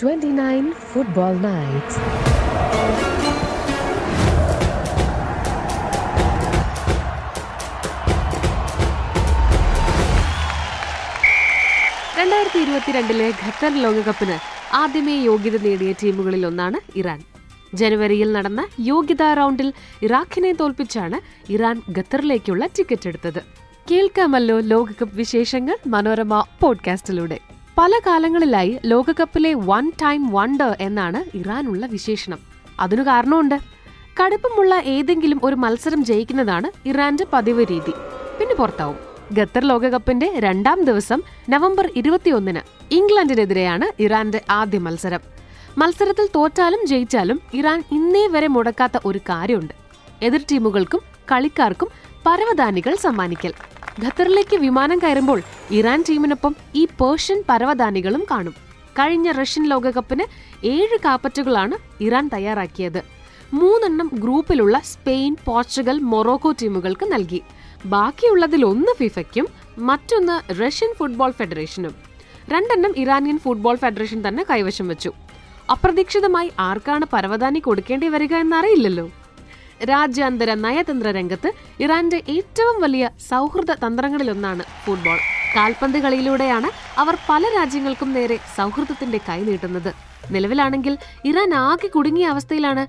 29 Football Nights. രണ്ടായിരത്തി ഇരുപത്തിരണ്ടിലെ Qatar ലോകകപ്പിന് ആദ്യമേ യോഗ്യത നേടിയ ടീമുകളിൽ ഒന്നാണ് ഇറാൻ. ജനുവരിയിൽ നടന്ന യോഗ്യതാ റൗണ്ടിൽ ഇറാഖിനെ തോൽപ്പിച്ചാണ് ഇറാൻ ഖത്തറിലേക്കുള്ള ടിക്കറ്റ് എടുത്തത്. കേൾക്കാമല്ലോ ലോകകപ്പ് വിശേഷങ്ങൾ മനോരമ പോഡ്കാസ്റ്റിലൂടെ. പല കാലങ്ങളിലായി ലോകകപ്പിലെ വൺ ടൈം വണ്ടർ എന്നാണ് ഇറാനുള്ള വിശേഷണം. അതിനു കാരണമുണ്ട്. കടുപ്പമുള്ള ഏതെങ്കിലും ഒരു മത്സരം ജയിക്കുന്നതാണ് ഇറാന്റെ പതിവ് രീതി. പിന്നെ പുറത്താവും. ഖത്തർ ലോകകപ്പിന്റെ രണ്ടാം ദിവസം നവംബർ ഇരുപത്തിയൊന്നിന് ഇംഗ്ലണ്ടിനെതിരെയാണ് ഇറാന്റെ ആദ്യ മത്സരം. മത്സരത്തിൽ തോറ്റാലും ജയിച്ചാലും ഇറാൻ ഇന്നേ വരെ മുടക്കാത്ത ഒരു കാര്യമുണ്ട്. എതിർ ടീമുകൾക്കും കളിക്കാർക്കും പരവതാനികൾ സമ്മാനിക്കൽ. ഖത്തറിലേക്ക് വിമാനം കയറുമ്പോൾ ഇറാൻ ടീമിനൊപ്പം ഈ പേർഷ്യൻ പരവതാനികളും കാണും. കഴിഞ്ഞ റഷ്യൻ ലോകകപ്പിന് ഏഴ് കാപ്പറ്റുകളാണ് ഇറാൻ തയ്യാറാക്കിയത്. മൂന്നെണ്ണം ഗ്രൂപ്പിലുള്ള സ്പെയിൻ പോർച്ചുഗൽ മൊറോക്കോ ടീമുകൾക്ക് നൽകി. ബാക്കിയുള്ളതിൽ ഒന്ന് ഫിഫയ്ക്കും മറ്റൊന്ന് റഷ്യൻ ഫുട്ബോൾ ഫെഡറേഷനും. രണ്ടെണ്ണം ഇറാനിയൻ ഫുട്ബോൾ ഫെഡറേഷൻ തന്നെ കൈവശം വെച്ചു. അപ്രതീക്ഷിതമായി ആർക്കാണ് പരവതാനി കൊടുക്കേണ്ടി വരിക എന്നറിയില്ലല്ലോ. രാജ്യാന്തര നയതന്ത്ര രംഗത്ത് ഇറാന്റെ ഏറ്റവും വലിയ സൗഹൃദ തന്ത്രങ്ങളിലൊന്നാണ് ഫുട്ബോൾ. കാൽപന്ത് കളിയിലൂടെയാണ് അവർ പല രാജ്യങ്ങൾക്കും നേരെ സൗഹൃദത്തിന്റെ കൈനീട്ടുന്നത് നിലവിലാണെങ്കിൽ ഇറാൻ ആകെ കുടുങ്ങിയ അവസ്ഥയിലാണ്.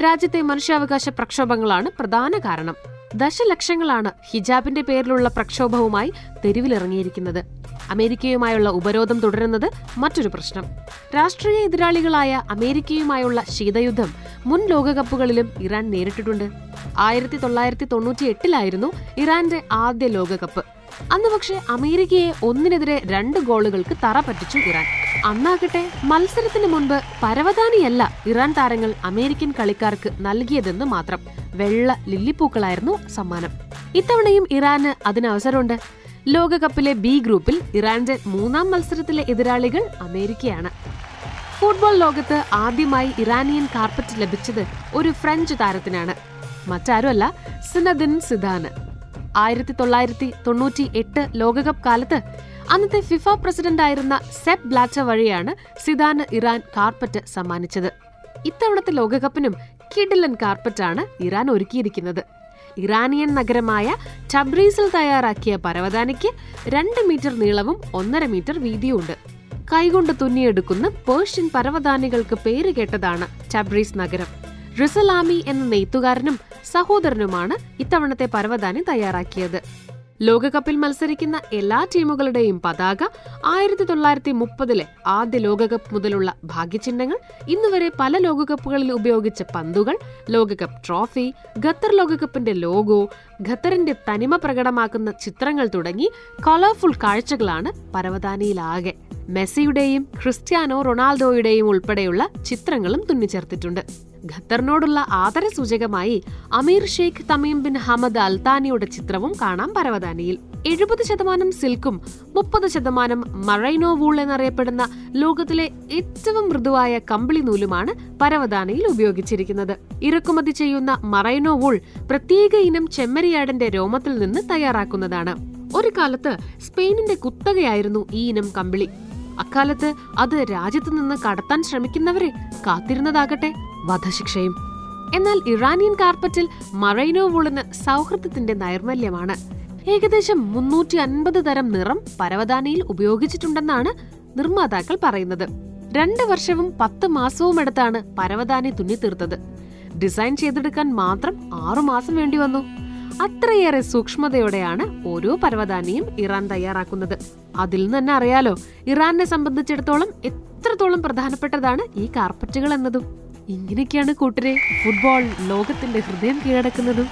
രാജ്യത്തെ മനുഷ്യാവകാശ പ്രക്ഷോഭങ്ങളാണ് പ്രധാന കാരണം. ദശലക്ഷങ്ങളാണ് ഹിജാബിന്റെ പേരിലുള്ള പ്രക്ഷോഭവുമായി തെരുവിലിറങ്ങിയിരിക്കുന്നത്. അമേരിക്കയുമായുള്ള ഉപരോധം തുടരുന്നത് മറ്റൊരു പ്രശ്നം. രാഷ്ട്രീയ എതിരാളികളായ അമേരിക്കയുമായുള്ള ശീതയുദ്ധം മുൻ ലോകകപ്പുകളിലും ഇറാൻ നേരിട്ടിട്ടുണ്ട്. ആയിരത്തി തൊള്ളായിരത്തി തൊണ്ണൂറ്റി എട്ടിലായിരുന്നു ഇറാന്റെ ആദ്യ ലോകകപ്പ്. അന്ന് പക്ഷേ അമേരിക്കയെ ഒന്നിനെതിരെ രണ്ട് ഗോളുകൾക്ക് തറ പറ്റിച്ചു ഇറാൻ. അന്നാകട്ടെ മത്സരത്തിന് മുൻപ് പരവതാനിയല്ല ഇറാൻ താരങ്ങൾ അമേരിക്കൻ കളിക്കാർക്ക് നൽകിയതെന്ന് മാത്രം. വെള്ള ലില്ലിപ്പൂക്കളായിരുന്നു സമ്മാനം. ഇത്തവണയും ഇറാന് അതിന് അവസരമുണ്ട് ലോകകപ്പിലെ ബി ഗ്രൂപ്പിൽ ഇറാന്റെ മൂന്നാം മത്സരത്തിലെ എതിരാളികൾ അമേരിക്കയാണ്. ഫുട്ബോൾ ലോകത്ത് ആദ്യമായി ഇറാനിയൻ കാർപ്പറ്റ് ലഭിച്ചത് ഒരു ഫ്രഞ്ച് താരത്തിനാണ്. മറ്റാരുമല്ല സിനദിൻ സിദാന്. ആയിരത്തി തൊള്ളായിരത്തി തൊണ്ണൂറ്റി എട്ട് ലോകകപ്പ് കാലത്ത് അന്നത്തെ ഫിഫ പ്രസിഡന്റ് ആയിരുന്ന സെപ് ബ്ലാറ്റ വഴിയാണ് സിദാന് ഇറാൻ കാർപ്പറ്റ് സമ്മാനിച്ചത്. ഇത്തവണത്തെ ലോകകപ്പിനും കിഡിലൻ കാർപ്പറ്റാണ് ഇറാൻ ഒരുക്കിയിരിക്കുന്നത്. ഇറാനിയൻ നഗരമായ ടബ്രീസിൽ തയ്യാറാക്കിയ പരവതാനിക്ക് രണ്ട് മീറ്റർ നീളവും ഒന്നര മീറ്റർ വീതിയുമുണ്ട് കൈകൊണ്ട് തുന്നിയെടുക്കുന്ന പേർഷ്യൻ പരവതാനികൾക്ക് പേര് കേട്ടതാണ് ടബ്രീസ് നഗരം. റിസലാമി എന്ന നെയ്ത്തുകാരനും സഹോദരനുമാണ് ഇത്തവണത്തെ പരവതാനി തയ്യാറാക്കിയത്. ലോകകപ്പിൽ മത്സരിക്കുന്ന എല്ലാ ടീമുകളുടെയും പതാക ആയിരത്തി തൊള്ളായിരത്തി മുപ്പതിലെ ആദ്യ ലോകകപ്പ് മുതലുള്ള ഭാഗ്യചിഹ്നങ്ങൾ ഇന്നുവരെ പല ലോകകപ്പുകളിൽ ഉപയോഗിച്ച പന്തുകൾ ലോകകപ്പ് ട്രോഫി ഖത്തർ ലോകകപ്പിന്റെ ലോഗോ ഖത്തറിന്റെ തനിമ പ്രകടമാക്കുന്ന ചിത്രങ്ങൾ തുടങ്ങി കളർഫുൾ കാഴ്ചകളാണ് പരവതാനിയിലാകെ. മെസ്സിയുടെയും ക്രിസ്ത്യാനോ റൊണാൾഡോയുടെയും ഉൾപ്പെടെയുള്ള ചിത്രങ്ങളും തുന്നിച്ചേർത്തിട്ടുണ്ട്. ഖത്തറിനോടുള്ള ആദരസൂചകമായി അമീർ ഷെയ്ഖ് തമീം ബിൻ ഹമദ് അൽത്താനിയുടെ ചിത്രവും കാണാം പരവതാനിയിൽ. എഴുപത് ശതമാനം സിൽക്കും മുപ്പത് ശതമാനം മറൈനോ വൂൾ എന്നറിയപ്പെടുന്ന ലോകത്തിലെ ഏറ്റവും മൃദുവായ കമ്പിളി നൂലുമാണ് പരവതാനിയിൽ ഉപയോഗിച്ചിരിക്കുന്നത്. ഇറക്കുമതി ചെയ്യുന്ന മറൈനോ വൂൾ പ്രത്യേക ഇനം ചെമ്മരിയാടിന്റെ രോമത്തിൽ നിന്ന് തയ്യാറാക്കുന്നതാണ്. ഒരു കാലത്ത് സ്പെയിനിന്റെ കുത്തകയായിരുന്നു ഈ ഇനം കമ്പിളി. അക്കാലത്ത് അത് രാജ്യത്തു നിന്ന് കടത്താൻ ശ്രമിക്കുന്നവരെ കാത്തിരുന്നതാകട്ടെ. വധശിക്ഷയും. എന്നാൽ ഇറാനിയൻ കാർപ്പറ്റിൽ മറൈനോ വൂളിന് സൗഹൃദത്തിന്റെ നൈർമല്യമാണ്. ഏകദേശം മുന്നൂറ്റി അൻപത് തരം നിറം പരവതാനിയിൽ ഉപയോഗിച്ചിട്ടുണ്ടെന്നാണ് നിർമ്മാതാക്കൾ പറയുന്നത്. രണ്ട് വർഷവും പത്ത് മാസവും എടുത്താണ് പരവതാനി തുന്നിത്തീർത്തത് ഡിസൈൻ ചെയ്തെടുക്കാൻ മാത്രം ആറുമാസം വേണ്ടി വന്നു. അത്രയേറെ സൂക്ഷ്മതയോടെയാണ് ഓരോ പരവതാനിയും ഇറാൻ തയ്യാറാക്കുന്നത്. അതിൽ നിന്ന് തന്നെ അറിയാലോ ഇറാനെ സംബന്ധിച്ചിടത്തോളം എത്രത്തോളം പ്രധാനപ്പെട്ടതാണ് ഈ കാർപ്പറ്റുകൾ എന്നതും. ഇങ്ങനെയൊക്കെയാണ് കൂട്ടരെ. ഫുട്ബോൾ ലോകത്തിന്റെ ഹൃദയം കീഴടക്കുന്നതും